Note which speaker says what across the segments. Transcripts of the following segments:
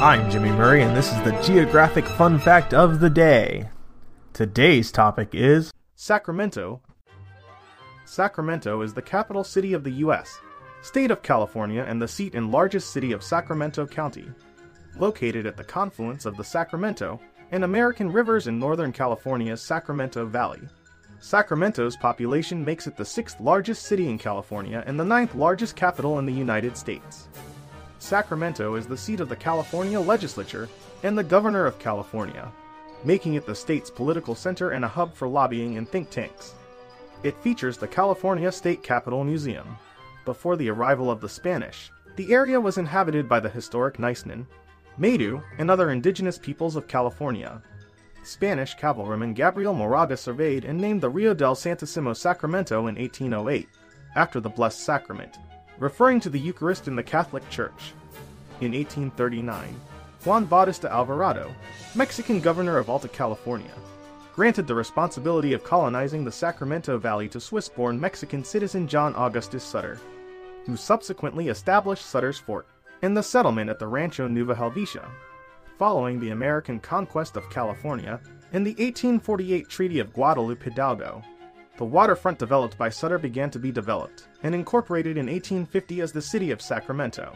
Speaker 1: I'm Jimmy Murray, and this is the Geographic Fun Fact of the Day. Today's topic is
Speaker 2: Sacramento. Sacramento is the capital city of the U.S., state of California, and the seat and largest city of Sacramento County. Located at the confluence of the Sacramento and American rivers in northern California's Sacramento Valley. Sacramento's population makes it the sixth largest city in California and the ninth largest capital in the United States. Sacramento is the seat of the California legislature and the governor of California, making it the state's political center and a hub for lobbying and think tanks. It features the California State Capitol Museum. Before the arrival of the Spanish, the area was inhabited by the historic Nisenan, Maidu, and other indigenous peoples of California. Spanish cavalryman Gabriel Moraga surveyed and named the Rio del Santissimo Sacramento in 1808, after the Blessed Sacrament, referring to the Eucharist in the Catholic Church. In 1839, Juan Bautista Alvarado, Mexican governor of Alta California, granted the responsibility of colonizing the Sacramento Valley to Swiss born Mexican citizen John Augustus Sutter, who subsequently established Sutter's Fort and the settlement at the Rancho Nueva Helvetia. Following the American conquest of California and the 1848 Treaty of Guadalupe Hidalgo, the waterfront developed by Sutter began to be developed and incorporated in 1850 as the city of Sacramento.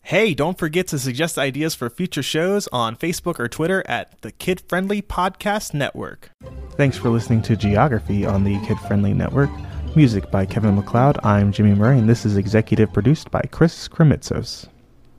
Speaker 1: Hey, don't forget to suggest ideas for future shows on Facebook or Twitter at the Kid Friendly Podcast Network. Thanks for listening to Geography on the Kid Friendly Network. Music by Kevin MacLeod. I'm Jimmy Murray, and this is executive produced by Chris Kremitzos.